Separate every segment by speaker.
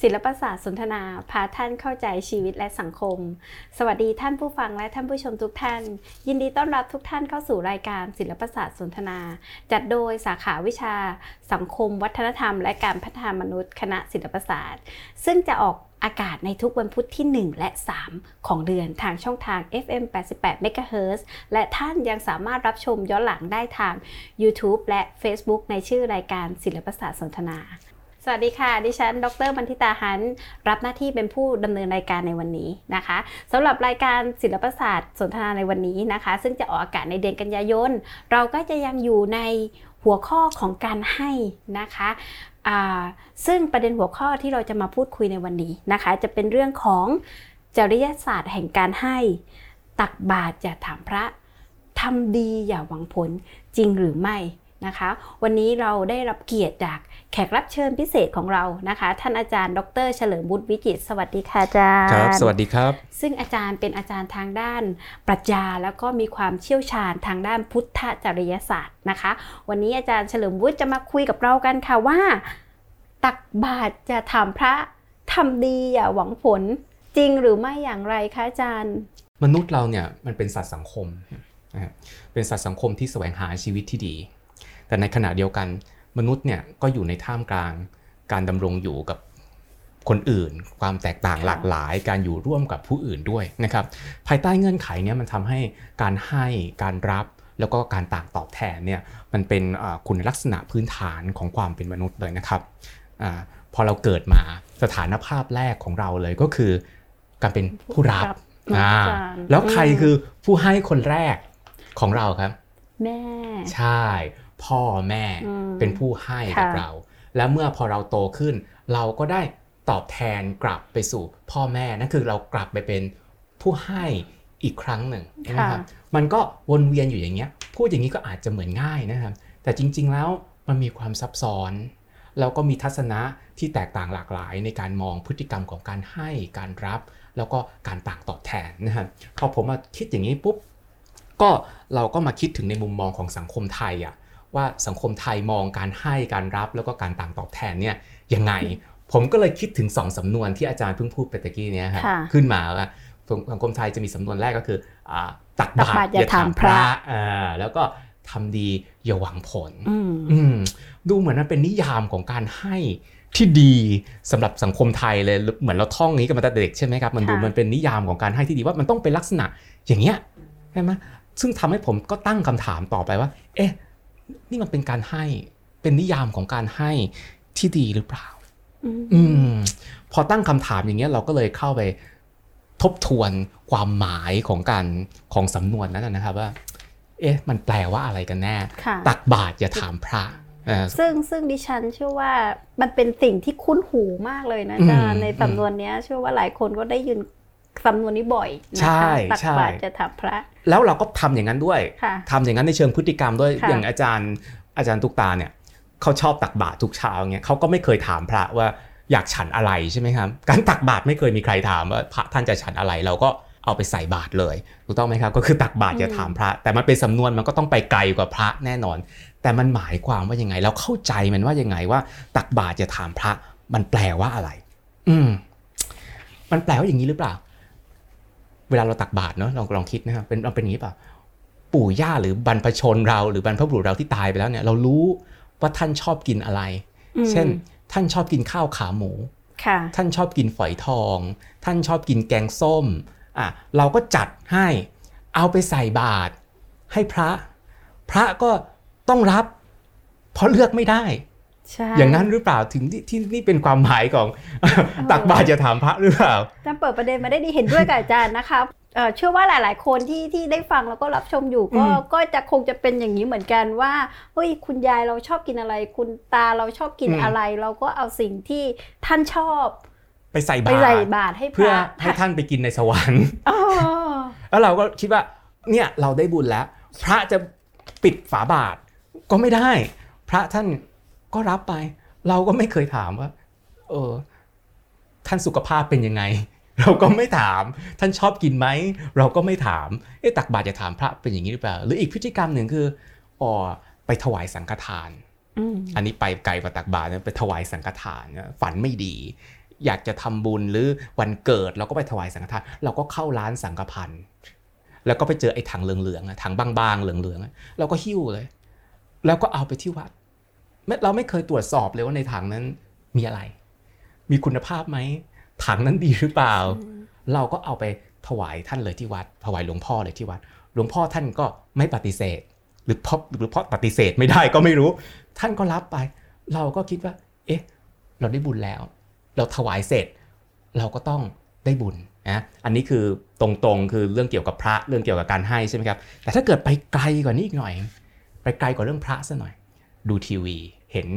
Speaker 1: ศิลปศาสตร์สนทนา พาท่านเข้าใจชีวิตและสังคม สวัสดีท่านผู้ฟังและท่านผู้ชมทุกท่าน ยินดีต้อนรับทุกท่านเข้าสู่รายการศิลปศาสตร์สนทนา จัดโดยสาขาวิชา สังคม วัฒนธรรม และการพัฒนามนุษย์ คณะศิลปศาสตร์ ซึ่งจะออกอากาศในทุกวันพุธที่ 1 และ 3 ของเดือนทางช่องทาง FM 88 MHz และท่านยังสามารถรับชมย้อนหลังได้ทาง YouTube และ Facebook ในชื่อรายการศิลปศาสตร์สนทนา สวัสดีค่ะ ดิฉัน ดรบันทิตาหัน รับหน้าที่เป็นผู้ดำเนินรายการในวันนี้นะคะสำหรับรายการศิลปศาสตร์สนทนาในวันนี้นะคะ ซึ่งจะออกอากาศในเดือนกันยายน เราก็จะยังอยู่ในหัวข้อของการให้นะคะซึ่งประเด็นหัวข้อที่เราจะมาพูดคุยในวันนี้นะคะ จะเป็นเรื่องของจริยศาสตร์แห่งการให้ ตักบาตรอย่าถามพระทำดีอย่าหวังผลจริงหรือไม่ นะคะ วันนี้เราได้รับเกียรติจากแขกรับเชิญพิเศษของเรานะคะ ท่านอาจารย์ดร เฉลิมบุตรวิจิตสวัสดีค่ะอาจารย์
Speaker 2: ครับสวัสดีครับ
Speaker 1: ซึ่งอาจารย์เป็นอาจารย์ทางด้านปรัชญาแล้วก็มีความเชี่ยวชาญทางด้านพุทธจริยศาสตร์นะคะ วันนี้อาจารย์เฉลิมบุตรจะมาคุยกับเรากันค่ะว่า ตักบาตรจะถามพระทำดีอย่าหวังผลจริงหรือไม่อย่างไรคะอาจารย์
Speaker 2: มนุษย์เราเนี่ยมันเป็นสัตว์สังคมนะครับเป็นสัตว์สังคมที่แสวงหาชีวิตที่ดี แต่ในขณะเดียวกัน มนุษย์เนี่ยก็อยู่ในท่ามกลางการดำรงอยู่กับคนอื่น ความแตกต่างหลากหลาย การอยู่ร่วมกับผู้อื่นด้วยนะครับ ภายใต้เงื่อนไขนี้มันทำให้การให้การรับแล้วก็การต่างตอบแทนเนี่ยมันเป็นคุณลักษณะพื้นฐานของความเป็นมนุษย์เลยนะครับอพอเราเกิดมาสถานภาพแรกของเราเลยก็คือ การเป็นผู้รับแล้วใครคือผู้ให้คนแรกของเราครับ
Speaker 1: แม่
Speaker 2: ใช่ พ่อแม่เป็นผู้ให้กับเรา แล้วเมื่อพอเราโตขึ้น เราก็ได้ตอบแทนกลับไปสู่พ่อแม่นั่นคือเรากลับไปเป็นผู้ให้อีกครั้งหนึ่งนะครับมันก็วนเวียนอยู่อย่างเงี้ยพูดอย่างนี้ก็อาจจะเหมือนง่ายนะครับ แต่จริง ๆแล้วมันมีความซับซ้อนแล้วก็มีทัศนะที่แตกต่างหลากหลายในการมองพฤติกรรมของการให้การรับ แล้วก็การต่างตอบแทนนะครับพอผมมาคิดอย่างนี้ปุ๊บก็เราก็มาคิดถึงในมุมมองของสังคมไทยอะ ว่าสังคมไทยมองการให้การรับแล้วก็การต่างตอบแทนเนี่ยยังไง ผมก็เลยคิดถึงสองสำนวนที่อาจารย์เพิ่งพูดไปตะกี้นี้ครับขึ้นมาว่าสังคมไทยจะมีสำนวนแรกก็คือตักบาตรอย่าถามพระแล้วก็ทำดีอย่าหวังผลดูเหมือนมันเป็นนิยามของการให้ที่ดีสำหรับสังคมไทยเลยเหมือนเราท่องนี้กันมาแต่เด็กใช่ไหมครับมันดูมันเป็นนิยามของการให้ที่ดีว่ามันต้องเป็นลักษณะอย่างเงี้ยใช่ไหมซึ่งทำให้ผมก็ตั้งคำถามต่อไปว่า เอ๊ะ นี่มันเป็นการให้เป็นนิยามของการให้ที่ดีหรือเปล่า อืมพอตั้งคำถามอย่างเงี้ยเราก็เลยเข้าไปทบทวนความหมายของการของสำนวนนั้นนะครับว่า เอ๊ะ มันแปลว่าอะไรกันแน่ ตักบาตรอย่าถามพระ
Speaker 1: ซึ่งซึ่งดิฉันเชื่อว่ามันเป็นสิ่งที่คุ้นหูมากเลยนะจ๊ะในสำนวนนี้เชื่อว่าหลายคนก็ได้ยิน สำนวนนี้บ่อยนะคะตักบาตรจะถามพระ
Speaker 2: แล้วเราก็ทำอย่างนั้นด้วยทำอย่างนั้นในเชิงพฤติกรรมด้วยอย่างอาจารย์ อาจารย์ตุกตาเนี่ยเขาชอบตักบาตรทุกเช้าเงี้ยเขาก็ไม่เคยถามพระว่าอยากฉันอะไรใช่ไหมครับ การตักบาตรไม่เคยมีใครถามว่าพระท่านจะฉันอะไรเราก็เอาไปใส่บาตรเลยถูกต้องไหมครับ ก็คือตักบาตรอย่าถามพระ แต่มันเป็นสำนวนมันก็ต้องไปไกลกว่าพระแน่นอน แต่มันหมายความว่ายังไง เราเข้าใจมันว่ายังไงว่า ตักบาตรอย่าถามพระ มันแปลว่าอะไร อืมมันแปลว่าอย่างนี้หรือเปล่า เวลาเราตักบาตรเนาะลองลองคิดนะครับเป็นเราเป็นอย่างนี้ป่ะปู่ย่าหรือบรรพชนเราหรือบรรพบุรุษเราที่ตายไปแล้วเนี่ยเรารู้ว่าท่านชอบกินอะไร เช่น ท่านชอบกินข้าวขาหมูท่านชอบกินฝอยทอง ท่านชอบกินแกงส้มอะเราก็จัดให้เอาไปใส่บาตรให้พระ พระก็ต้องรับ เพราะเลือกไม่ได้ อย่างนั้นหรือเปล่าถึงที่ที่นี่เป็นความหมายของตักบาตรจะถามพระหรือเปล่า
Speaker 1: อาจารย์เปิดประเด็นมาได้ดีเห็นด้วยกับอาจารย์นะคะเชื่อว่าหลาย ๆ คนที่ที่ได้ฟังแล้วก็รับชมอยู่ก็ก็จะคงจะเป็นอย่างนี้เหมือนกันว่าเฮ้ยคุณยายเราชอบกินอะไร คุณตาเราชอบกินอะไร เราก็เอาสิ่งที่ท่านชอบ
Speaker 2: ไปใส่บาตร
Speaker 1: ใส่บาตรให้
Speaker 2: เพื่อให้ท่านไปกินในสวรรค์แล้วเราก็คิดว่าเนี่ยเราได้บุญแล้ว พระจะปิดฝาบาทก็ไม่ได้ พระท่าน ก็รับไป เราก็ไม่เคยถามว่า เออ ท่านสุขภาพเป็นยังไง เราก็ไม่ถาม ท่านชอบกินไหม เราก็ไม่ถาม เอ๊ะตักบาตรจะถามพระเป็นอย่างนี้หรือเปล่า หรืออีกพฤติกรรมหนึ่งคืออ๋อไปถวายสังฆทาน อันนี้ไปไกลกว่าตักบาตรไปถวายสังฆทานฝันไม่ดี อยากจะทำบุญหรือวันเกิดเราก็ไปถวายสังฆทาน เราก็เข้าร้านสังฆพันธ์แล้วก็ไปเจอไอ้ถังเหลืองๆถังบางๆเหลืองๆเราก็หิ้วเลย แล้วก็เอาไปที่วัด เราไม่เคยตรวจสอบเลยว่าในถังนั้นมีอะไร มีคุณภาพไหม ถังนั้นดีหรือเปล่า เราก็เอาไปถวายท่านเลยที่วัด ถวายหลวงพ่อเลยที่วัด หลวงพ่อท่านก็ไม่ปฏิเสธ หรือเพราะหรือเพราะปฏิเสธไม่ได้ก็ไม่รู้ ท่านก็รับไป เราก็คิดว่า เอ๊ะ เราได้บุญแล้ว เราถวายเสร็จ เราก็ต้องได้บุญนะอันนี้คือตรงๆ คือเรื่องเกี่ยวกับพระ เรื่องเกี่ยวกับการให้ใช่ไหมครับ แต่ถ้าเกิดไปไกลกว่านี้อีกหน่อย ไปไกลกว่าเรื่องพระซะหน่อย ดูทีวี เห็น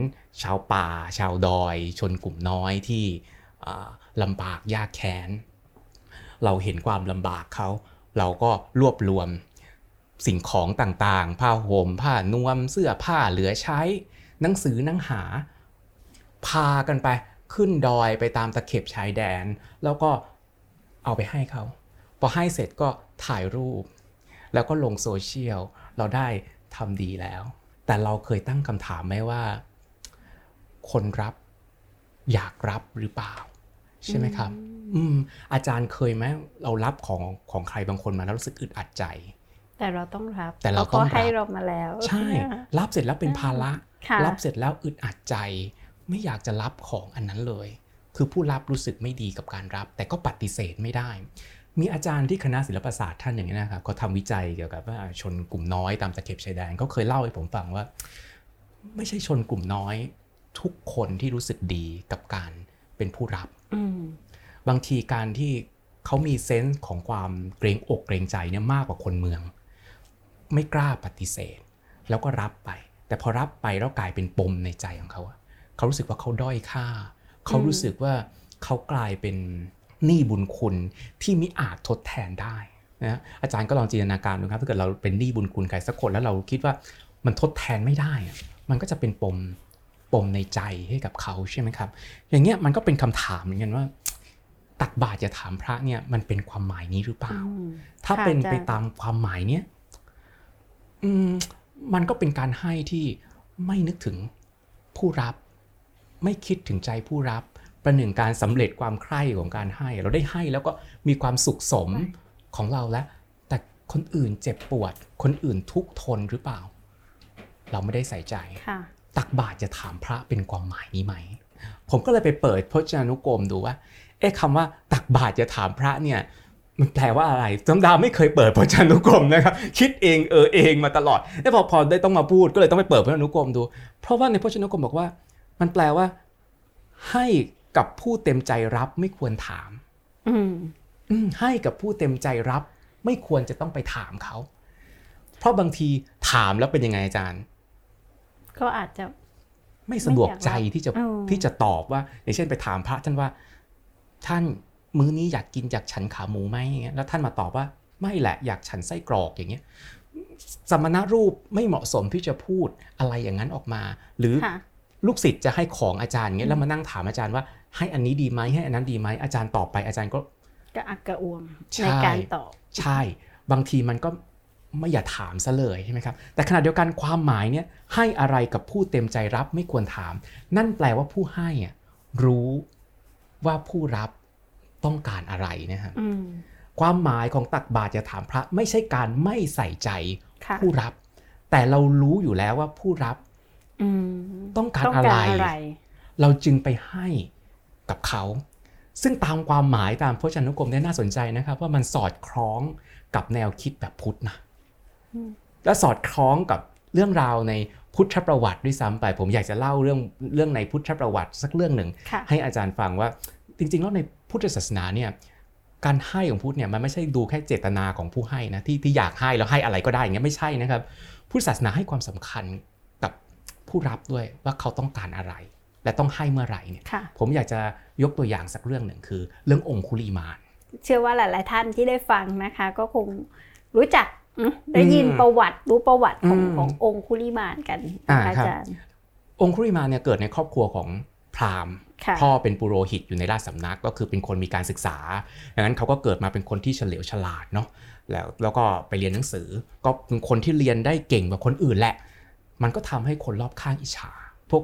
Speaker 2: ชาวป่า ชาวดอย ชนกลุ่มน้อยที่ลำบากยากแค้น เราเห็นความลำบากเขา เราก็รวบรวมสิ่งของต่างๆ ผ้าห่มผ้านวม เสื้อผ้าเหลือใช้ หนังสือหนังหา พากันไปขึ้นดอยไปตามตะเข็บชายแดน แล้วก็เอาไปให้เขา พอให้เสร็จก็ถ่ายรูป แล้วก็ลงโซเชียล เราได้ทำดีแล้ว แต่เราเคยตั้งคำถามไหมว่า คนรับอยากรับหรือเปล่า ใช่ไหมครับ อืม อาจารย์เคยไหมเรารับของของใครบางคนมาแล้วรู้สึกอึดอัดใจ
Speaker 1: แต่เราต้องรับ
Speaker 2: แต่เราต้อง
Speaker 1: ให้เรามาแล้ว
Speaker 2: ใช่ รับเสร็จแล้วเป็นภาระรับเสร็จแล้วอึดอัดใจ ไม่อยากจะรับของอันนั้นเลย คือผู้รับรู้สึกไม่ดีกับการรับ แต่ก็ปฏิเสธไม่ได้ มีอาจารย์ที่คณะศิลปศาสตร์ท่านอย่างนี้นะครับเขาทำวิจัยเกี่ยวกับว่าชนกลุ่มน้อยตามตะเข็บชายแดนเขาเคยเล่าให้ผมฟังว่า ไม่ใช่ชนกลุ่มน้อยทุกคนที่รู้สึกดีกับการเป็นผู้รับบางทีการที่เขามีเซนส์ของความเกรงอกเกรงใจเนี่ยมากกว่าคนเมือง ไม่กล้าปฏิเสธ แล้วก็รับไป แต่พอรับไปแล้วกลายเป็นปมในใจของเขาเขารู้สึกว่าเขาด้อยค่า เขารู้สึกว่าเขากลายเป็น หนี้บุญคุณที่มิอาจทดแทนได้นะอาจารย์ก็ลองจินตนาการดูครับถ้าเกิดเราเป็นหนี้บุญคุณใครสักคนแล้วเราคิดว่ามันทดแทนไม่ได้ มันก็จะเป็นปมปมในใจให้กับเขาใช่ไหมครับ อย่างเงี้ยมันก็เป็นคำถามเหมือนกันว่า ตักบาตรจะถามพระเนี่ยมันเป็นความหมายนี้หรือเปล่า ถ้าเป็นไปตามความหมายเนี้ยอืมมันก็เป็นการให้ที่ไม่นึกถึงผู้รับ ไม่คิดถึงใจผู้รับ ประหนึ่งการสำเร็จความใคร่ของการให้ เราได้ให้แล้วก็มีความสุขสมของเราแล้ว แต่คนอื่นเจ็บปวด คนอื่นทุกทนหรือเปล่า เราไม่ได้ใส่ใจตักบาตรจะถามพระเป็นความหมายนี้ไหม ผมก็เลยไปเปิดพจนานุกรมดูว่าเอ๊ะคำว่าตักบาตรจะถามพระเนี่ยมันแปลว่าอะไรจำดาวไม่เคยเปิดพจนานุกรมนะครับ คิดเองเออเองมาตลอดแล้วพอพอได้ต้องมาพูดก็เลยต้องไปเปิดพจนานุกรมดู เพราะว่าในพจนานุกรมบอกว่า มันแปลว่า ให้ กับผู้เต็มใจรับไม่ควรถาม อืมให้กับผู้เต็มใจรับ ไม่ควรจะต้องไปถามเขา เพราะบางทีถามแล้วเป็นยังไงอาจารย์
Speaker 1: ก็อาจจะ
Speaker 2: ไม่สะดวกใจที่จะที่จะตอบว่า อย่างเช่นไปถามพระท่านว่า ท่านมื้อนี้อยากกินอยากฉันขาหมูไหมอย่างเงี้ยแล้วท่านมาตอบว่า ไม่แหละอยากฉันไส้กรอกอย่างเงี้ยสมณรูปไม่เหมาะสมที่จะพูดอะไรอย่างนั้นออกมา หรือลูกศิษย์จะให้ของอาจารย์เงี้ยแล้วมานั่งถามอาจารย์ว่า ให้อันนี้ดีไหมให้อันนั้นดีไหมอาจารย์ตอบไปอาจารย์ก็
Speaker 1: กระอักกระอ่วมในการตอบ
Speaker 2: ใช่ บางทีมันก็ไม่อย่าถามซะเลยใช่ไหมครับ แต่ขณะเดียวกันความหมายเนี่ยให้อะไรกับผู้เต็มใจรับไม่ควรถาม นั่นแปลว่าผู้ให้รู้ว่าผู้รับต้องการอะไรนะครับความหมายของตักบาตรจะถามพระ ไม่ใช่การไม่ใส่ใจผู้รับ แต่เรารู้อยู่แล้วว่าผู้รับต้องการอะไร เราจึงไปให้ กับเขา ซึ่งตามความหมายตามพจนานุกรมเนี่ยน่าสนใจนะครับ ว่ามันสอดคล้องกับแนวคิดแบบพุทธนะและสอดคล้องกับเรื่องราวในพุทธประวัติด้วยซ้ำไปผมอยากจะเล่าเรื่องเรื่องในพุทธประวัติสักเรื่องหนึ่ง ให้อาจารย์ฟังว่าจริงๆแล้วในพุทธศาสนาเนี่ยการให้ของพุทธเนี่ยมันไม่ใช่ดูแค่เจตนาของผู้ให้นะที่ที่อยากให้แล้วให้อะไรก็ได้อย่างเงี้ยไม่ใช่นะครับ พุทธศาสนาให้ความสำคัญกับผู้รับด้วยว่าเขาต้องการอะไร และต้องให้เมื่อไหร่เนี่ยผมอยากจะยกตัวอย่างสักเรื่องหนึ่งคือ เรื่ององคุลีมาน
Speaker 1: เชื่อว่าหลาย ๆ ท่านที่ได้ฟังนะคะ ก็คงรู้จักได้ยินประวัติรู้ประวัติของขององคุลิมานกันอาจารย์
Speaker 2: องคุลิมานเนี่ยเกิดในครอบครัวของพราหมณ์พ่อเป็นปุโรหิตอยู่ในราชสำนักก็คือเป็นคนมีการศึกษาดังนั้นเขาก็เกิดมาเป็นคนที่เฉลียวฉลาดเนาะแล้วแล้วก็ไปเรียนหนังสือ ก็เป็นคนที่เรียนได้เก่งกว่าคนอื่นแหละ มันก็ทำให้คนรอบข้างอิจฉา พวก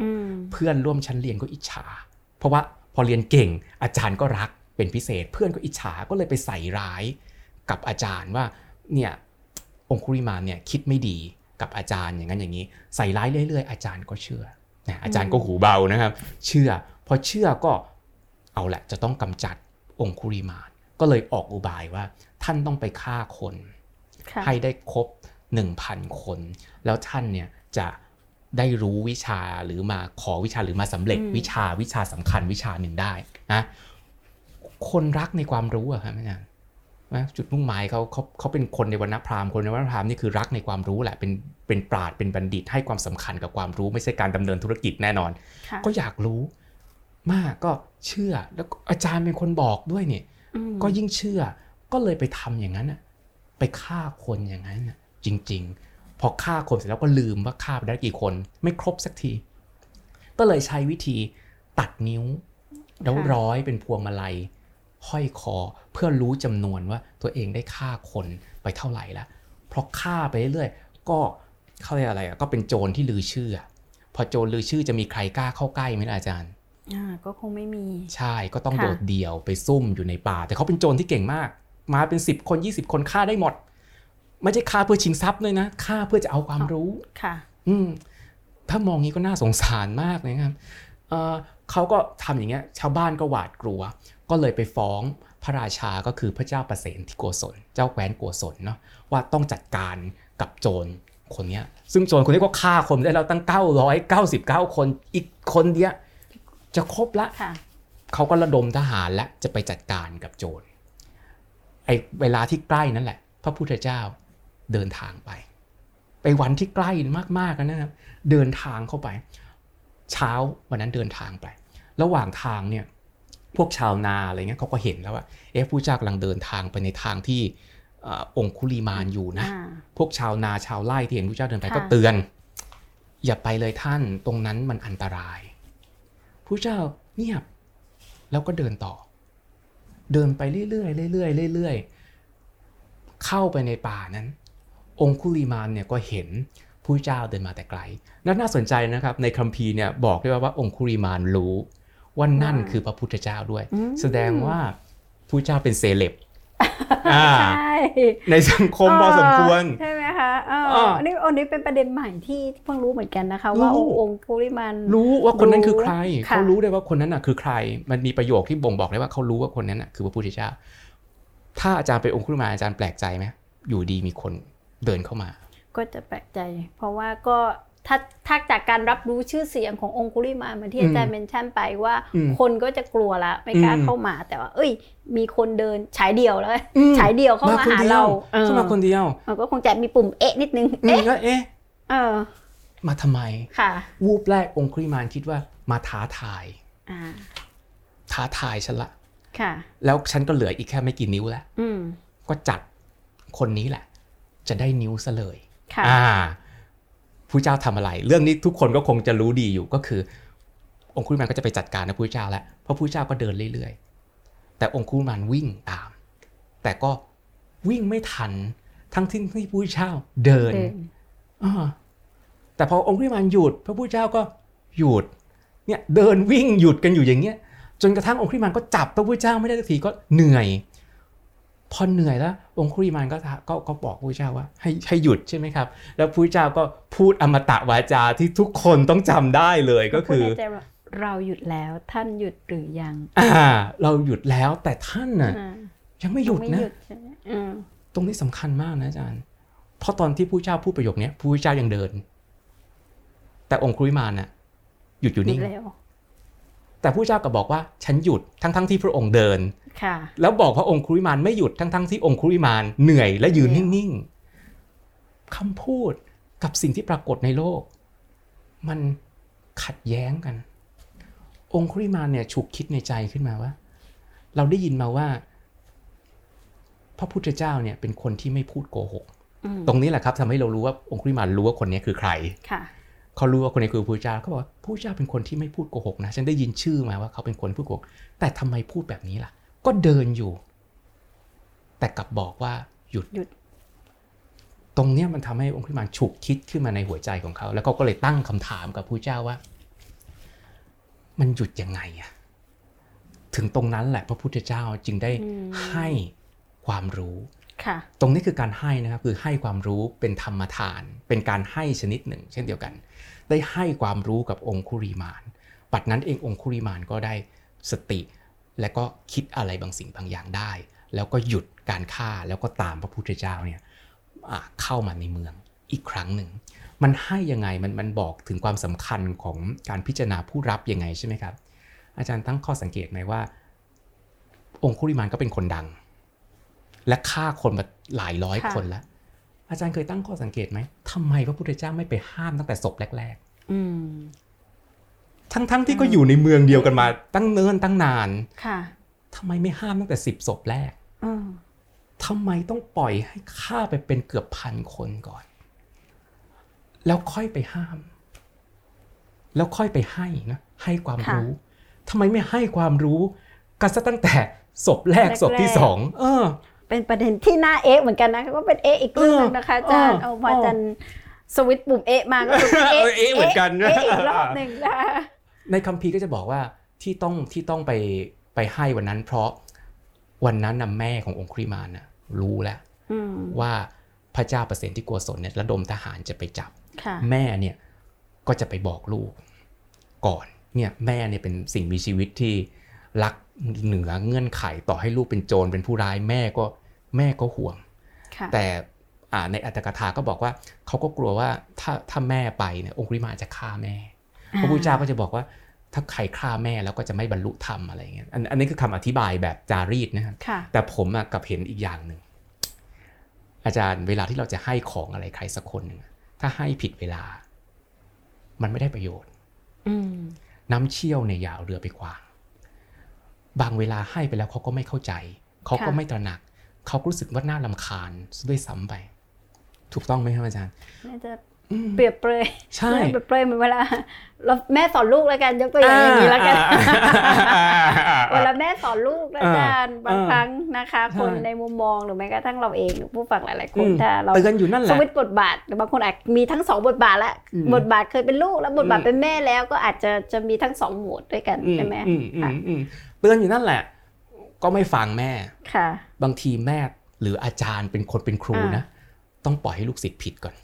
Speaker 2: เพื่อนร่วมชั้นเรียนก็อิจฉา เพราะว่าพอเรียนเก่งอาจารย์ก็รักเป็นพิเศษ เพื่อนก็อิจฉาก็เลยไปใส่ร้ายกับอาจารย์ว่าเนี่ยองคุริมานเนี่ยคิดไม่ดีกับอาจารย์อย่างนั้นอย่างนี้ ใส่ร้ายเรื่อยๆ อาจารย์ก็เชื่อนะอาจารย์ก็หูเบานะครับ เชื่อพอเชื่อก็เอาแหละจะต้องกำจัดองคุริมานก็เลยออกอุบายว่าท่านต้องไปฆ่าคน ให้ได้ครบ 1,000 คน แล้วท่านเนี่ยจะ ได้รู้วิชาหรือมาขอวิชาหรือมาสำเร็จวิชาวิชาสำคัญวิชาหนึ่งได้นะคนรักในความรู้อะครับอาจารย์นะจุดมุ่งหมายเขาเขาเขาเป็นคนในวรรณพราหมณ์คนในวรรณพราหมณ์นี่คือรักในความรู้แหละเป็นเป็นปราดเป็นบัณฑิตให้ความสำคัญกับความรู้ไม่ใช่การดำเนินธุรกิจแน่นอน ก็อยากรู้มากก็เชื่อแล้วอาจารย์เป็นคนบอกด้วยเนี่ยก็ยิ่งเชื่อก็เลยไปทำอย่างนั้นไปฆ่าคนอย่างนั้นจริง ๆ พอฆ่าคนเสร็จแล้วก็ลืมว่าฆ่าไปได้กี่คน ไม่ครบสักที ก็เลยใช้วิธีตัดนิ้ว แล้วร้อยเป็นพวงมาลัยห้อยคอเพื่อรู้จำนวนว่าตัวเองได้ฆ่าคนไปเท่าไหร่แล้วเพราะฆ่าไปเรื่อยๆก็เขาเรียกอะไรอะก็เป็นโจรที่ลือชื่อ พอโจรลือชื่อจะมีใครกล้าเข้าใกล้ไหมล่ะอาจารย์
Speaker 1: อ่าก็คงไม่มี
Speaker 2: ใช่ก็ต้องโดดเดี่ยวไปซุ่มอยู่ในป่า แต่เขาเป็นโจรที่เก่งมาก มาเป็น 10 คน 20 คนฆ่าได้หมด ไม่ใช่ฆ่าเพื่อชิงทรัพย์เลยนะฆ่าเพื่อจะเอาความรู้
Speaker 1: ค่ะ
Speaker 2: อืมถ้ามองงี้ก็น่าสงสารมากเลยครับเเขาก็ทำอย่างเงี้ย ชาวบ้านก็หวาดกลัว ก็เลยไปฟ้องพระราชาก็คือพระเจ้าประเสนที่โกศล เจ้าแคว้นโกศลเนาะว่าต้องจัดการกับโจรคนนี้ซึ่งโจรคนนี้ก็ฆ่าคนได้แล้วตั้ง 999 คนอีกคนเดียวจะครบละเขาก็ระดมทหารและจะไปจัดการกับโจรไอ้เวลาที่ใกล้นั่นแหละ พระพุทธเจ้า เดินทางไป ไปวันที่ใกล้มากๆนะครับ เดินทางเข้าไป เช้าวันนั้นเดินทางไป ระหว่างทางเนี่ยพวกชาวนาอะไรเงี้ยเขาก็เห็นแล้วว่าเอ๊ะผู้เจ้ากำลังเดินทางไปในทางที่องคุลีมานอยู่นะ พวกชาวนาชาวไร่ที่เห็นผู้เจ้าเดินไปก็เตือน อย่าไปเลยท่านตรงนั้นมันอันตรายผู้เจ้าเงียบแล้วก็เดินต่อ เดินไปเรื่อยๆเรื่อยๆเรื่อยๆเข้าไปในป่านั้น องคุลิมานเนี่ยก็เห็นผู้เจ้าเดินมาแต่ไกลแล้วน่าสนใจนะครับ ในคัมภีร์เนี่ยบอกด้วยว่าองคุลิมานรู้ว่านั่นคือพระพุทธเจ้าด้วย แสดงว่าผู้เจ้าเป็นเซเลบ
Speaker 1: ใช่
Speaker 2: ในสังคมพอสมควร
Speaker 1: ใช่ไหมคะอันนี้อันนี้เป็นประเด็นใหม่ที่เพิ่งรู้เหมือนกันนะคะ ว่าองค์คุริมัน
Speaker 2: รู้ว่าคนนั้นคือใคร เขารู้ได้ว่าคนนั้นน่ะคือใคร มันมีประโยคที่บ่งบอกได้ว่าเขารู้ว่าคนนั้นน่ะคือพระพุทธเจ้า ถ้าอาจารย์เป็นองค์คุริมาอาจารย์แปลกใจไหมอยู่ดีมีคน เดินเข้ามา
Speaker 1: ก็จะแปลกใจ เพราะว่าก็ถ้าถ้าจากการรับรู้ชื่อเสียงขององคุลิมาเหมือนที่อาจารย์เมนชั่นไปว่า คนก็จะกลัวละไม่กล้าเข้ามาแต่ว่า เอ้ย มีคนเดินฉายเดียวแล้วฉายเดียวเข้ามาหาเรา
Speaker 2: เข้ามาคนเดียว
Speaker 1: ก็คงจะมีปุ่มเอ๊ะนิดนึง
Speaker 2: เอ๊ะก็เอ๊ะ
Speaker 1: เออ
Speaker 2: มาทำไม
Speaker 1: ค่ะ
Speaker 2: วูบแรกองคุลิมานคิดว่ามาท้าทายท้าทายฉันละ
Speaker 1: ค่ะ
Speaker 2: แล้วฉันก็เหลืออีกแค่ไม่กี่นิ้วแล้วก็จัดคนนี้แหละ จะได้นิ้วซะเลย
Speaker 1: อ่า
Speaker 2: ผู้เจ้าทำอะไร เรื่องนี้ทุกคนก็คงจะรู้ดีอยู่ก็คือ องคุลิมานก็จะไปจัดการนะผู้เจ้าแล้วเพราะผู้เจ้าก็เดินเรื่อยๆ แต่องคุลิมานวิ่งตาม แต่ก็วิ่งไม่ทัน ทั้งที่ที่ผู้เจ้าเดินอแต่พอองคุลิมานหยุด พระผู้เจ้าก็หยุดเนี่ยเดินวิ่งหยุดกันอยู่อย่างเงี้ยจนกระทั่งองคุลิมานก็จับพระผู้เจ้าไม่ได้สักทีก็เหนื่อย พอเหนื่อยแล้ว องคุริมานก็ก็ก็บอกพระเจ้าว่าให้ให้หยุดใช่ไหมครับ แล้วพระเจ้าก็พูดอมตะวาจาที่ทุกคนต้องจำได้เลยก็คือ
Speaker 1: เราหยุดแล้วท่านหยุดหรือยัง
Speaker 2: อ่า เราหยุดแล้วแต่ท่านน่ะยังไม่หยุดนะตรงนี้สำคัญมากนะอาจารย์ เพราะตอนที่ผู้เจ้าพูดประโยคนี้ผู้เจ้ายังเดิน แต่องคุริมานน่ะ หยุดอยู่นิ่งแต่ผู้เจ้าก็บอกว่าฉันหยุดทั้งๆทที่พระองค์เดิน แล้วบอกพระองค์คุริมานไม่หยุดทั้งๆทที่องค์คุริมานเหนื่อยและยืนนิ่งๆคำพูดกับสิ่งที่ปรากฏในโลก มันขัดแย้งกัน องคุริมานเนี่ยฉุกคิดในใจขึ้นมาว่า เราได้ยินมาว่า พระพุทธเจ้าเนี่ยเป็นคนที่ไม่พูดโกหก ตรงนี้แหละครับทำให้เรารู้ว่าองคุริมานรู้ว่าคนนี้คือใครเขารู้ว่าคนนี้คือพระเจ้าเขาบอกพระเจ้าเป็นคนที่ไม่พูดโกหกนะ ฉันได้ยินชื่อมาว่าเขาเป็นคนพูดโกหกแต่ทำไมพูดแบบนี้ล่ะ ก็เดินอยู่ แต่กลับบอกว่าหยุด
Speaker 1: หยุด
Speaker 2: ตรงเนี้ยมันทำให้องค์พิมานฉุกคิดขึ้นมาในหัวใจของเขา แล้วเขาก็เลยตั้งคำถามกับพระเจ้าว่า มันหยุดยังไงอะถึงตรงนั้นแหละพระพุทธเจ้าจึงได้ให้ความรู้ตรงนี้คือการให้นะครับคือให้ความรู้เป็นธรรมทาน เป็นการให้ชนิดหนึ่ง เช่นเดียวกัน ได้ให้ความรู้กับองคุริมาน ปัจนั้นเององคุริมานก็ได้สติ และก็คิดอะไรบางสิ่งบางอย่างได้ แล้วก็หยุดการฆ่าแล้วก็ตามพระพุทธเจ้าเนี่ยเข้ามาในเมืองอีกครั้งหนึ่ง มันให้ยังไงมันมันบอกถึงความสำคัญของการพิจารณาผู้รับยังไงใช่ไหมครับ อาจารย์ตั้งข้อสังเกตไหมว่า องคุริมานก็เป็นคนดัง และฆ่าคนมาหลายร้อยคนแล้ว อาจารย์เคยตั้งข้อสังเกตไหมทำไมพระพุทธเจ้าไม่ไปห้ามตั้งแต่ศพแรก ๆ ทั้งๆทที่ก็อยู่ในเมืองเดียวกันมา ตั้งเนิ่นตั้งนาน
Speaker 1: ค่ะ
Speaker 2: ทำไมไม่ห้ามตั้งแต่สิบศพแรกทำไมต้องปล่อยให้ฆ่าไปเป็นเกือบพันคนก่อน แล้วค่อยไปห้าม แล้วค่อยไปให้นะให้ความรู้ทำไมไม่ให้ความรู้กันซะตั้งแต่ศพแรกศพที่สองเออ
Speaker 1: เป็นประเด็นที่น่าเอ๊ะเหมือนกันนะก็เป็นเอ๊ะอีกเรื่องนึงนะคะอาจารย์เอาพออาจารย์สวิตปุ่มเอ๊ะมาก็
Speaker 2: เอ๊ะเอ๊ะเหมือนกัน
Speaker 1: เอ๊ะอีกรอบหนึ่งนะ
Speaker 2: ในคัมภีร์ก็จะบอกว่าที่ต้องที่ต้องไปไปให้วันนั้น เพราะวันนั้นน่ะแม่ขององคุริมาน่ะรู้แล้วว่าพระเจ้าเปอร์เซ็นที่กลัวสนเนี่ยระดมทหารจะไปจับ แม่เนี่ยก็จะไปบอกลูกก่อนเนี่ยแม่เนี่ยเป็นสิ่งมีชีวิตที่รักเหนือเงื่อนไขต่อให้ลูกเป็นโจรเป็นผู้ร้ายแม่ก็แม่ก็ห่วง แต่ในอัตถกถาก็บอกว่าเขาก็กลัวว่าถ้าถ้าแม่ไปเนี่ยองคุริมาจะฆ่าแม่ พระพุทธเจ้าก็จะบอกว่าถ้าใครฆ่าแม่แล้วก็จะไม่บรรลุธรรมอะไรเงี้ย อันนี้คือคำอธิบายแบบจารีตนะครับแต่ผมกับเห็นอีกอย่างหนึ่งอาจารย์เวลาที่เราจะให้ของอะไรใครสักคนหนึ่งถ้าให้ผิดเวลา มันไม่ได้ประโยชน์น้ำเชี่ยวเนี่ยอย่าเอาเรือไปขวาง บางเวลาให้ไปแล้วเขาก็ไม่เข้าใจ เขาก็ไม่ตระหนัก เขารู้สึกว่าน่าลำคาญด้วยซ้ำไป ถูกต้องไหมครับอาจารย์
Speaker 1: น่าจะ เปรียบเปรย
Speaker 2: ใช่
Speaker 1: เปรียบเปรยเหมือนเวลาเราแม่สอนลูกแล้วกันยกตัวอย่างอย่างนี้แล้วกันเวลาแม่สอนลูกอาจารย์บางครั้งนะคะ คนในมุมมองหรือแม้กระทั่งเราเองผู้ฟังหลายๆคนถ้าเรา
Speaker 2: กันอยู่นั่นแหละ
Speaker 1: สวิตบทบาทบางคนอาจมีทั้งสองบทบาทแล้วบทบาทเคยเป็นลูกแล้วบทบาทเป็นแม่แล้วก็อาจจะจะมีทั้งสองโหมดด้วยกันใช่ไหม
Speaker 2: เตือนอยู่นั่นแหละ ก็ไม่ฟังแม่
Speaker 1: ค่ะ
Speaker 2: บางทีแม่หรืออาจารย์เป็นคนเป็นครูนะต้องปล่อยให้ลูกศิษย์ผิดก่อน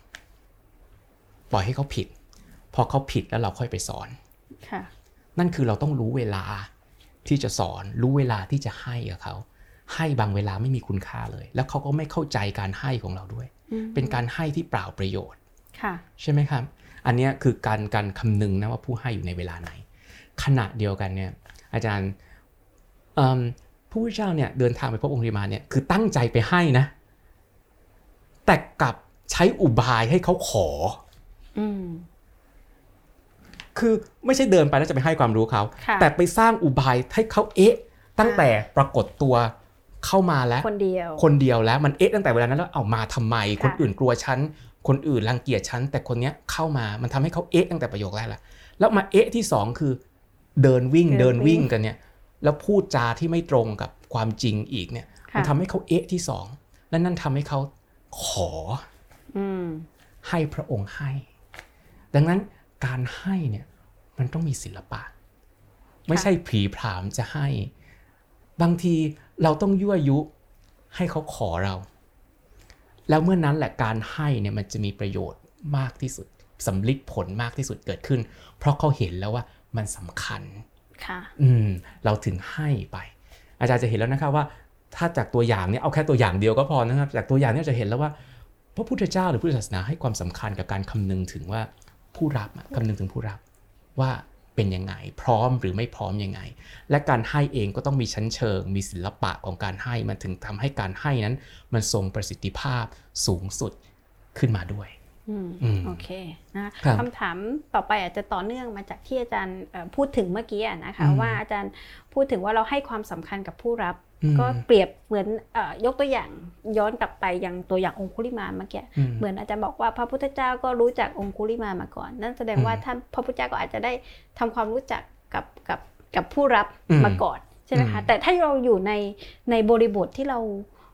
Speaker 2: ปล่อยให้เขาผิด พอเขาผิดแล้วเราค่อยไปสอนนั่นคือเราต้องรู้เวลาที่จะสอน รู้เวลาที่จะให้กับเขา ให้บางเวลาไม่มีคุณค่าเลย แล้วเขาก็ไม่เข้าใจการให้ของเราด้วย เป็นการให้ที่เปล่าประโยชน์ใช่ไหมครับ อันนี้คือการการคำนึงนะว่าผู้ให้อยู่ในเวลาไหน ขณะเดียวกันเนี่ย อาจารย์ผู้เจ้าเนี่ยเดินทางไปพบองค์ริมาเนี่ยคือตั้งใจไปให้นะ แต่กลับใช้อุบายให้เขาขอ คือไม่ใช่เดินไปแล้วจะไปให้ความรู้เขา แต่ไปสร้างอุบายให้เขาเอ๊ะ ตั้งแต่ปรากฏตัวเข้ามาแล้ว
Speaker 1: คนเดียว
Speaker 2: คนเดียวแล้วมันเอ๊ะตั้งแต่เวลานั้นแล้วเอามาทำไม คนอื่นกลัวฉัน คนอื่นรังเกียจฉัน แต่คนเนี้ยเข้ามามันทำให้เขาเอ๊ะตั้งแต่ประโยคแรกแล้ว แล้วมาเอ๊ะที่สองคือ เดินวิ่งเดินวิ่งกันเนี่ย แล้วพูดจาที่ไม่ตรงกับความจริงอีกเนี่ย มันทำให้เขาเอ๊ะที่สองและนั่นทำให้เขาขอให้พระองค์ให้ ดังนั้นการให้เนี่ยมันต้องมีศิลปะ ไม่ใช่ผีผามจะให้ บางทีเราต้องยั่วยุให้เขาขอเรา แล้วเมื่อนั้นแหละการให้เนี่ยมันจะมีประโยชน์มากที่สุดสำลิดผลมากที่สุดเกิดขึ้น เพราะเขาเห็นแล้วว่ามันสำคัญ
Speaker 1: ค่ะ
Speaker 2: อืมเราถึงให้ไป อาจารย์จะเห็นแล้วนะครับว่า ถ้าจากตัวอย่างเนี่ยเอาแค่ตัวอย่างเดียวก็พอนะครับ จากตัวอย่างนี้จะเห็นแล้วว่าพระพุทธเจ้าหรือพุทธศาสนาให้ความสำคัญกับการคำนึงถึงว่า ผู้รับคำนึงถึงผู้รับว่าเป็นยังไง พร้อมหรือไม่พร้อมยังไง และการให้เองก็ต้องมีชั้นเชิง มีศิลปะของการให้มันถึงทำให้การให้นั้น มันทรงประสิทธิภาพสูงสุดขึ้นมาด้วย
Speaker 1: โอเคนะคำถามต่อไปอาจจะต่อเนื่องมาจากที่อาจารย์พูดถึงเมื่อกี้นะคะว่าอาจารย์พูดถึงว่าเราให้ความสำคัญกับผู้รับ ก็เปรียบเหมือนยกตัวอย่างย้อนกลับไปยังตัวอย่างองคุลิมาเมื่อกี้เหมือนอาจารย์บอกว่าพระพุทธเจ้าก็รู้จักองคุลิมามาก่อน นั่นแสดงว่าท่านพระพุทธเจ้าก็อาจจะได้ทำความรู้จักกับกับกับผู้รับมาก่อนใช่ไหมคะแต่ถ้าเราอยู่ในในบริบทที่เรา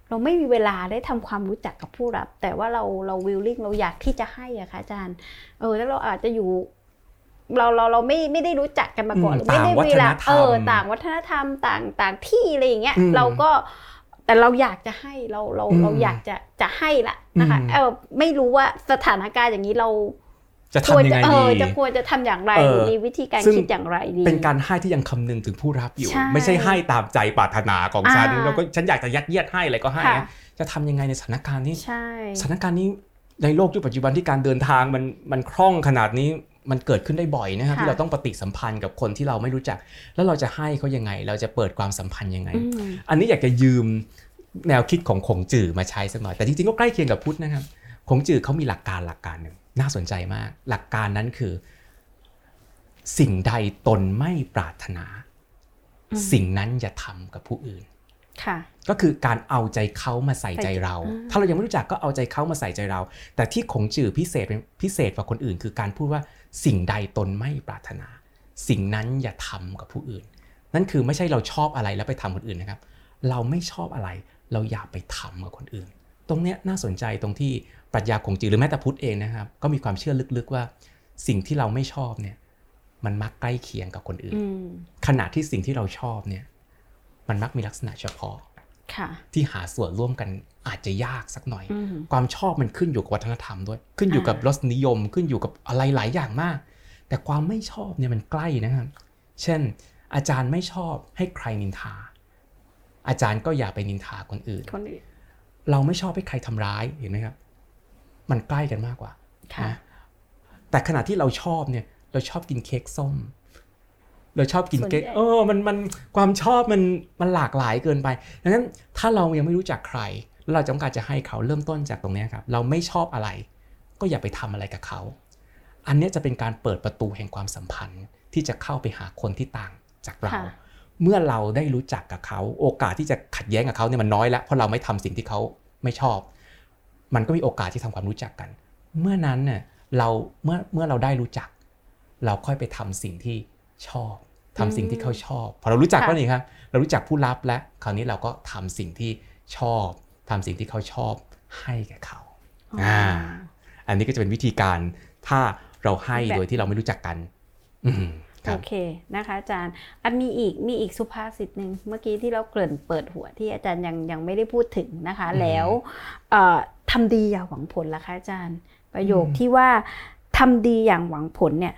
Speaker 1: เราไม่มีเวลาได้ทำความรู้จักกับผู้รับ แต่ว่าเราเราวิลลิ่งเราอยากที่จะให้อะค่ะอาจารย์ เออแล้วเราอาจจะอยู่ เราเราเราไม่ไม่ได้รู้จักกันมาก่อนไม่ได้เวลาเออต่างวัฒนธรรมต่างต่างที่อะไรอย่างเงี้ยเราก็แต่เราอยากจะให้เราเราเราอยากจะจะให้ละนะคะเออไม่รู้ว่าสถานการณ์อย่างนี้เรา
Speaker 2: จะทำยังไงดี
Speaker 1: จะควรจะทำอย่างไรมีวิธีการคิดอย่างไรดี
Speaker 2: เป็นการให้ที่ยังคำนึงถึงผู้รับอยู่ ไม่ใช่ให้ตามใจปรารถนาของฉันแล้วก็ฉันอยากจะยัดเยียดให้อะไรก็ให้ จะทำยังไงในสถานการณ์นี้สถานการณ์นี้ในโลกยุคปัจจุบันที่การเดินทางมันมันคล่องขนาดนี้มันเกิดขึ้นได้บ่อยนะครับที่เราต้องปฏิสัมพันธ์กับคนที่เราไม่รู้จัก แล้วเราจะให้เขายังไง เราจะเปิดความสัมพันธ์ยังไง อันนี้อยากจะยืมแนวคิดของขงจื่อมาใช้สักหน่อยแต่จริงๆก็ใกล้เคียงกับพุทธนะครับขงจื่อเขามีหลักการหลักการหนึ่ง น่าสนใจมาก หลักการนั้นคือ สิ่งใดตนไม่ปรารถนา สิ่งนั้นอย่าทำกับผู้อื่นก็คือการเอาใจเขามาใส่ใจเรา ถ้าเรายังไม่รู้จักก็เอาใจเขามาใส่ใจเรา แต่ที่ขงจื่อพิเศษเป็นพิเศษกว่าคนอื่น คือการพูดว่าสิ่งใดตนไม่ปรารถนา สิ่งนั้นอย่าทำกับผู้อื่น นั่นคือไม่ใช่เราชอบอะไรแล้วไปทำคนอื่นนะครับ เราไม่ชอบอะไร เราอย่าไปทำกับคนอื่น ตรงนี้น่าสนใจตรงที่ปรัชญาขงจือหรือแม้แต่พุทธเองนะครับ ก็มีความเชื่อลึกๆว่า สิ่งที่เราไม่ชอบเนี่ย มันมักใกล้เคียงกับคนอื่น ขณะที่สิ่งที่เราชอบเนี่ย มันมักมีลักษณะเฉพาะที่หาส่วนร่วมกันอาจจะยากสักหน่อย ความชอบมันขึ้นอยู่กับวัฒนธรรมด้วย ขึ้นอยู่กับรสนิยมขึ้นอยู่กับอะไรหลายอย่างมาก แต่ความไม่ชอบเนี่ยมันใกล้นะครับ เช่น อาจารย์ไม่ชอบให้ใครนินทา อาจารย์ก็อย่าไปนินทาคนอื่น เราไม่ชอบให้ใครทำร้ายเห็นไหมครับ มันใกล้กันมากกว่านะแต่ขณะที่เราชอบเนี่ยเราชอบกินเค้กส้ม เราชอบกินเค้กเออมันมันความชอบมันมันหลากหลายเกินไปดังนั้นถ้าเรายังไม่รู้จักใครแล้วเราจำการจะให้เขาเริ่มต้นจากตรงนี้ครับ เราไม่ชอบอะไร ก็อย่าไปทำอะไรกับเขา อันนี้จะเป็นการเปิดประตูแห่งความสัมพันธ์ที่จะเข้าไปหาคนที่ต่างจากเรา เมื่อเราได้รู้จักกับเขา โอกาสที่จะขัดแย้งกับเขาเนี่ยมันน้อยแล้วเพราะเราไม่ทำสิ่งที่เขาไม่ชอบ มันก็มีโอกาสที่ทำความรู้จักกัน เมื่อนั้นเนี่ยเราเมื่อเมื่อเราได้รู้จัก เราค่อยไปทำสิ่งที่ชอบทำสิ่งที่เขาชอบ พอเรารู้จักแล้วนี่ครับเรารู้จักผู้รับแล้วคราวนี้เราก็ทำสิ่งที่ชอบทำสิ่งที่เขาชอบให้แก่เขาอ่าอันนี้ก็จะเป็นวิธีการถ้าเราให้โดยที่เราไม่รู้จักกัน
Speaker 1: โอเคนะคะอาจารย์อันมีอีกมีอีกสุภาษิตหนึ่งเมื่อกี้ที่เราเกริ่นเปิดหัวที่อาจารย์ยังยังไม่ได้พูดถึงนะคะ แล้วทำดีอย่าหวังผลละคะอาจารย์ ประโยคที่ว่าทำดีอย่างหวังผลเนี่ย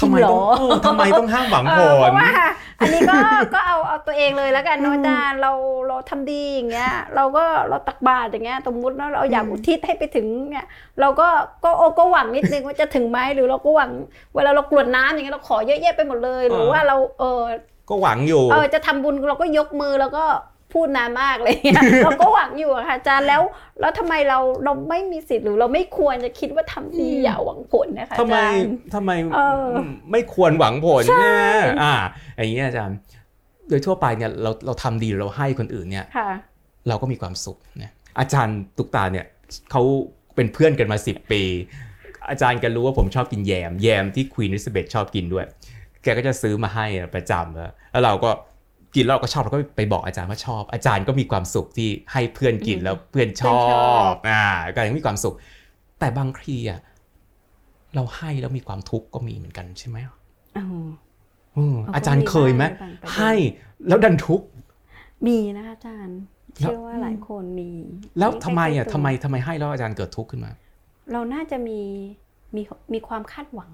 Speaker 2: ทำไมต้องทำไมต้องห้ามหวังผล
Speaker 1: อันนี้ก็ก็เอาเอาตัวเองเลยแล้วกันนะอาจารย์เราเราทำดีอย่างเงี้ยเราก็เราตักบาตรอย่างเงี้ยสมมติว่าเราอยากอุทิศให้ไปถึงเนี่ยเราก็ก็โอก็หวังนิดนึงว่าจะถึงไหมหรือเราก็หวัง เวลาเรากรวดน้ำอย่างเงี้ยเราขอเยอะแยะไปหมดเลย หรือว่าเราเออ
Speaker 2: ก็หวังอยู่
Speaker 1: เออจะทำบุญเราก็ยกมือแล้วก็ พูดนานมากเลยเราก็หวังอยู่ค่ะอาจารย์แล้วแล้วทำไมเราเราไม่มีสิทธิ์หรือเราไม่ควรจะคิดว่าทำดีอย่าหวังผลนะคะ
Speaker 2: ทำไมทำไมไม่ควรหวังผลเนี่ยอ่าอย่างนี้อาจารย์โดยทั่วไปเนี่ยเราเราทำดีเราให้คนอื่นเนี่ยเราก็มีความสุขเนี่ยอาจารย์ตุกตาเนี่ยเขาเป็นเพื่อนกันมาสิบปี อาจารย์ก็รู้ว่าผมชอบกินแยม แยมที่ควีนริสเบตชอบกินด้วย แกก็จะซื้อมาให้ประจำแล้วเราก็ กินแล้วเราก็ชอบเราก็ไปบอกอาจารย์ว่าชอบ อาจารย์ก็มีความสุขที่ให้เพื่อนกินแล้วเพื่อนชอบอ่าก็ยังมีความสุข แต่บางทีอะเราให้แล้วมีความทุกข์ก็มีเหมือนกันใช่ไหมอ๋ออาจารย์เคยไหมให้แล้วดันทุกข์
Speaker 1: มีนะอาจารย์เชื่อว่าหลายคนมี
Speaker 2: แล้วทำไมอะทำไมทำไมให้แล้วอาจารย์เกิดทุกข์ขึ้นมา
Speaker 1: เราน่าจะมีมีมีความคาดหวัง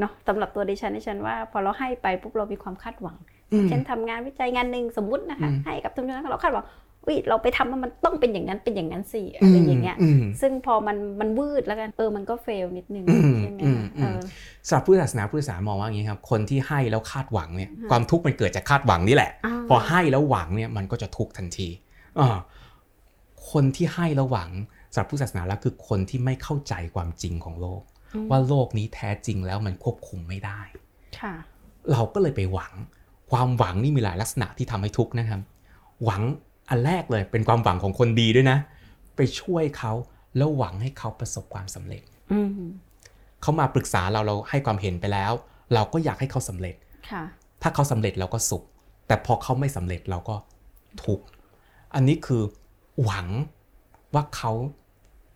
Speaker 1: เนาะสำหรับตัวดิฉันดิฉันว่า พอเราให้ไปปุ๊บเรามีความคาดหวัง เช่นทำงานวิจัยงานหนึ่งสมมุตินะคะให้กับทุนนั้นเราคาดหวังวิเราไปทำมันต้องเป็นอย่างนั้นเป็นอย่างนั้นสิอะไรอย่างเงี้ยซึ่งพอมันมันวืดแล้วกันเออมันก็เฟลนิดนึงใช่ไหม
Speaker 2: สำหรับผู้ศาสนาผู้ศาสนามองว่าอย่างนี้ครับคนที่ให้แล้วคาดหวังเนี่ยความทุกข์มันเกิดจากคาดหวังนี่แหละ พอให้แล้วหวังเนี่ยมันก็จะทุกข์ทันทีอคนที่ให้แล้วหวังสำหรับผู้ศาสนาแล้วคือคนที่ไม่เข้าใจความจริงของโลก ว่าโลกนี้แท้จริงแล้วมันควบคุมไม่ได้เราก็เลยไปหวัง ความหวังนี่มีหลายลักษณะที่ทำให้ทุกข์นะครับ หวังอันแรกเลยเป็นความหวังของคนดีด้วยนะ ไปช่วยเขาแล้วหวังให้เขาประสบความสำเร็จเขามาปรึกษาเราเราให้ความเห็นไปแล้ว เราก็อยากให้เขาสำเร็จถ้าเขาสำเร็จเราก็สุข แต่พอเขาไม่สำเร็จเราก็ทุกข์อันนี้คือหวังว่าเขา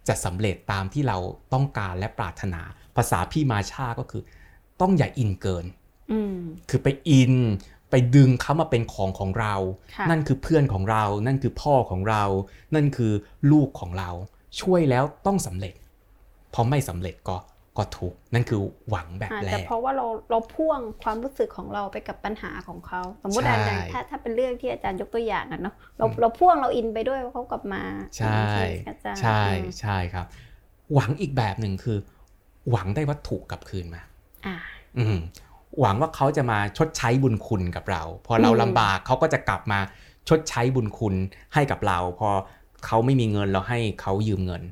Speaker 2: จะสำเร็จตามที่เราต้องการและปรารถนา ภาษาพี่มาชาก็คือ ต้องอย่าอินเกิน
Speaker 1: อืม
Speaker 2: คือไปอิน ไปดึงเขามาเป็นของของเรา
Speaker 1: ค่ะ
Speaker 2: นั่นคือเพื่อนของเรา นั่นคือพ่อของเรา นั่นคือลูกของเรา ช่วยแล้วต้องสำเร็จ พอไม่สำเร็จก็ก็ทุกข์นั่นคือหวังแบบ
Speaker 1: อาจ
Speaker 2: แร
Speaker 1: จะ
Speaker 2: ก
Speaker 1: เพราะว่าเราเราพ่วงความรู้สึกของเราไปกับปัญหาของเขา สมมติ
Speaker 2: ใช่
Speaker 1: อาจารย์ถ้าถ้าเป็นเรื่องที่อาจารย์ยกตัวอย่างอะเนาะเรา
Speaker 2: อืม
Speaker 1: เราพ่วงเราอินไปด้วยว่าเขากลับมา
Speaker 2: ใช่
Speaker 1: อาจารย์
Speaker 2: ใช่
Speaker 1: อืม
Speaker 2: ใช่ครับ หวังอีกแบบหนึ่งคือ หวังได้วัตถุกลับคืนมา
Speaker 1: อ่า
Speaker 2: อืม หวังว่าเขาจะมาชดใช้บุญคุณกับเรา พอเรา
Speaker 1: อืม
Speaker 2: ลำบากเขาก็จะกลับมาชดใช้บุญคุณให้กับเรา พอเขาไม่มีเงินเราให้เขายืมเงิน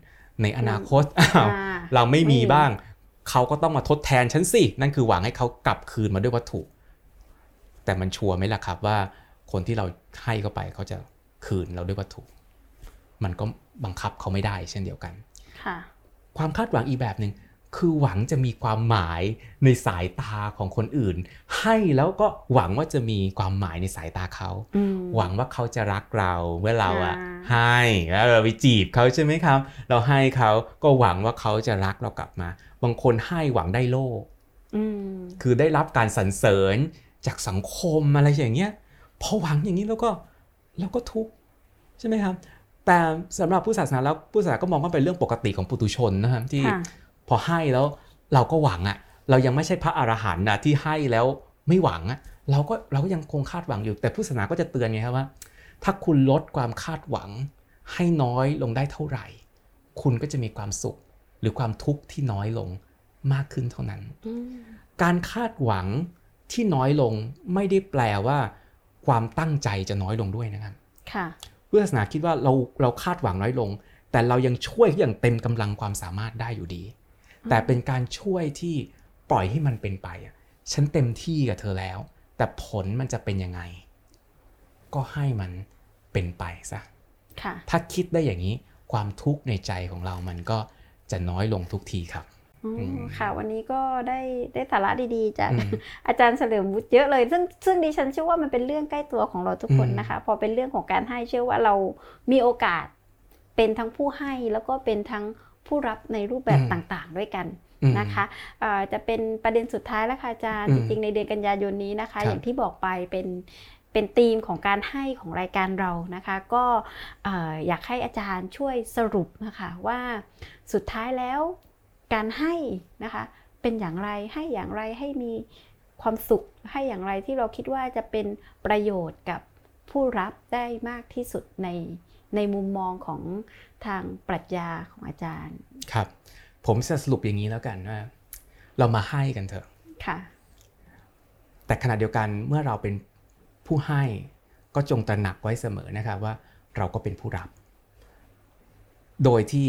Speaker 2: ในอนาคตอ้าว
Speaker 1: อ่า
Speaker 2: เราไม่มี
Speaker 1: ไม่มี
Speaker 2: บ้างเขาก็ต้องมาทดแทนฉันสิ นั่นคือหวังให้เขากลับคืนมาด้วยวัตถุ แต่มันชัวร์ไหมล่ะครับว่าคนที่เราให้เขาไปเขาจะคืนเราด้วยวัตถุ มันก็บังคับเขาไม่ได้เช่นเดียวกัน
Speaker 1: ค่ะ
Speaker 2: ความคาดหวังอีกแบบหนึ่ง คือหวังจะมีความหมายในสายตาของคนอื่น ให้แล้วก็หวังว่าจะมีความหมายในสายตาเขา
Speaker 1: อืม
Speaker 2: หวังว่าเขาจะรักเราเมื่อเราอะ
Speaker 1: อ่า
Speaker 2: ให้แล้วเราไปจีบเขาใช่ไหมครับ เราให้เขาก็หวังว่าเขาจะรักเรากลับมา บางคนให้หวังได้โลก
Speaker 1: อืม
Speaker 2: คือได้รับการสรรเสริญจากสังคมอะไรอย่างเงี้ยพอหวังอย่างนี้แล้วก็แล้วก็ทุกข์ใช่ไหมครับ แต่สำหรับผู้ศาสนาแล้วผู้ศาสนาก็มองว่าเป็นเรื่องปกติของปุถุชนนะครับที่
Speaker 1: ค่ะ
Speaker 2: พอให้แล้วเราก็หวังอะ่ะเรายังไม่ใช่พระอรหันต์นะที่ให้แล้วไม่หวังอะ่ะเราก็เราก็ยังคงคาดหวังอยู่ แต่ผู้ศาสนาก็จะเตือนไงครับว่า ถ้าคุณลดความคาดหวัง ให้น้อยลงได้เท่าไหร่ คุณก็จะมีความสุขหรือความทุกข์ที่น้อยลงมากขึ้นเท่านั้น
Speaker 1: อืม
Speaker 2: การคาดหวังที่น้อยลงไม่ได้แปลว่า ความตั้งใจจะน้อยลงด้วยนะครับ
Speaker 1: ค่ะ
Speaker 2: พุทธศาสนาคิดว่าเราเราคาดหวังน้อยลง แต่เรายังช่วยอย่างเต็มกำลังความสามารถได้อยู่ดี แต่เป็นการช่วยที่ปล่อยให้มันเป็นไปอะฉันเต็มที่กับเธอแล้ว แต่ผลมันจะเป็นยังไง ก็ให้มันเป็นไปซะ
Speaker 1: ค่ะ
Speaker 2: ถ้าคิดได้อย่างนี้ความทุกข์ในใจของเรามันก็จะน้อยลงทุกทีครับ
Speaker 1: อื
Speaker 2: อื
Speaker 1: ม
Speaker 2: ม
Speaker 1: ค่ะวันนี้ก็ได้ได้สาระดีๆ จาก
Speaker 2: อืม
Speaker 1: อาจารย์เฉลิมวุฒิเยอะเลย ซึ่งซึ่งดิฉันเชื่อว่ามันเป็นเรื่องใกล้ตัวของเราทุกคน
Speaker 2: อืม
Speaker 1: นะคะ พอเป็นเรื่องของการให้เชื่อว่าเรามีโอกาสเป็นทั้งผู้ให้แล้วก็เป็นทั้ง ผู้รับในรูปแบบต่างๆ ด้วยกัน
Speaker 2: อืม
Speaker 1: นะคะเอ่อจะเป็นประเด็นสุดท้ายแล้วค่ะอาจารย์
Speaker 2: อื
Speaker 1: จ
Speaker 2: ม
Speaker 1: ริงๆในเดือนกันยายนนี้นะคะ
Speaker 2: ครับ
Speaker 1: อย่างที่บอกไปเป็นเป็นธีมของการให้ของรายการเรานะคะ ก็เอ่ออยากให้อาจารย์ช่วยสรุปนะคะว่าสุดท้ายแล้วการให้นะคะเป็นอย่างไรให้อย่างไรให้มีความสุขให้อย่างไรที่เราคิดว่าจะเป็นประโยชน์กับผู้รับได้มากที่สุดในในมุมมองของ ทางปรัชญาของอาจารย์
Speaker 2: ครับ ผมจะสรุปอย่างนี้แล้วกันว่าเรามาให้กันเถอะ
Speaker 1: ค่ะ
Speaker 2: แต่ขณะเดียวกันเมื่อเราเป็นผู้ให้ก็จงตระหนักไว้เสมอนะครับว่าเราก็เป็นผู้รับ โดยที่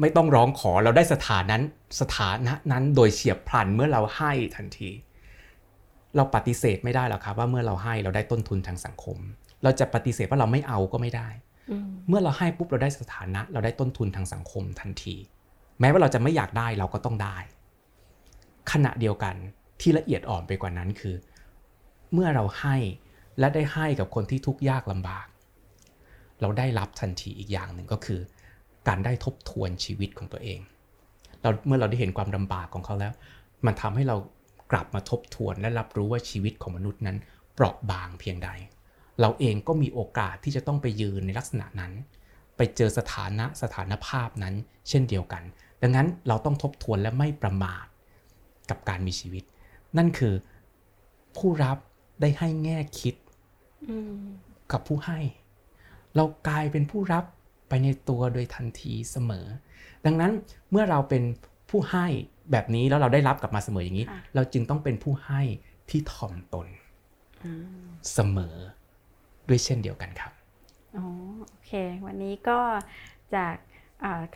Speaker 2: ไม่ต้องร้องขอเราได้สถานั้นสถานะนั้นโดยเฉียบพลันเมื่อเราให้ทันที เราปฏิเสธไม่ได้หรอกครับว่าเมื่อเราให้เราได้ต้นทุนทางสังคม เราจะปฏิเสธว่าเราไม่เอาก็ไม่ได้
Speaker 1: อืม
Speaker 2: เมื่อเราให้ปุ๊บเราได้สถานะ เราได้ต้นทุนทางสังคมทันที แม้ว่าเราจะไม่อยากได้เราก็ต้องได้ ขณะเดียวกันที่ละเอียดอ่อนไปกว่านั้นคือ เมื่อเราให้และได้ให้กับคนที่ทุกข์ยากลำบาก เราได้รับทันทีอีกอย่างหนึ่งก็คือ การได้ทบทวนชีวิตของตัวเอง เราเมื่อเราได้เห็นความลำบากของเขาแล้ว มันทำให้เรากลับมาทบทวนและรับรู้ว่าชีวิตของมนุษย์นั้น เปราะบางเพียงใด เราเองก็มีโอกาสที่จะต้องไปยืนในลักษณะนั้น ไปเจอสถานะสถานภาพนั้น เช่นเดียวกัน ดังนั้นเราต้องทบทวนและไม่ประมาทกับการมีชีวิต นั่นคือผู้รับได้ให้แง่คิด
Speaker 1: อืม
Speaker 2: กับผู้ให้ เรากลายเป็นผู้รับไปในตัวโดยทันทีเสมอ ดังนั้นเมื่อเราเป็นผู้ให้แบบนี้แล้วเราได้รับกลับมาเสมออย่างนี้
Speaker 1: ค่ะ
Speaker 2: เราจึงต้องเป็นผู้ให้ที่ถ่อมตน
Speaker 1: อืม
Speaker 2: เสมอ ด้วยเช่นเดียวกันครับ
Speaker 1: อ๋อโอเค วันนี้ก็จาก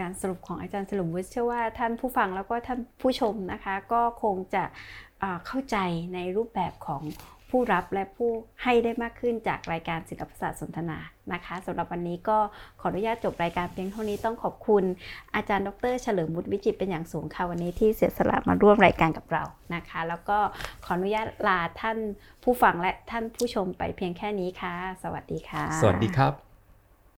Speaker 1: การสรุปของอาจารย์สรุปวุฒิเชื่อว่าท่านผู้ฟังแล้วก็ท่านผู้ชมนะคะ ก็คงจะเข้าใจในรูปแบบของ ผู้รับและผู้ให้ได้มากขึ้นจากรายการศิลปศาสตร์สนทนานะคะสำหรับวันนี้ก็ขออนุญาตจบรายการเพียงเท่านี้ต้องขอบคุณ อาจารย์ดรเฉลิมบุตรวิจิตรเป็นอย่างสูงค่ะวันนี้ที่เสียสละมาร่วมรายการกับเรานะคะ แล้วก็ขออนุญาตลาท่านผู้ฟังและท่านผู้ชมไปเพียงแค่นี้ค่ะ สวัสดีค่ะ
Speaker 2: สวัสดีครับ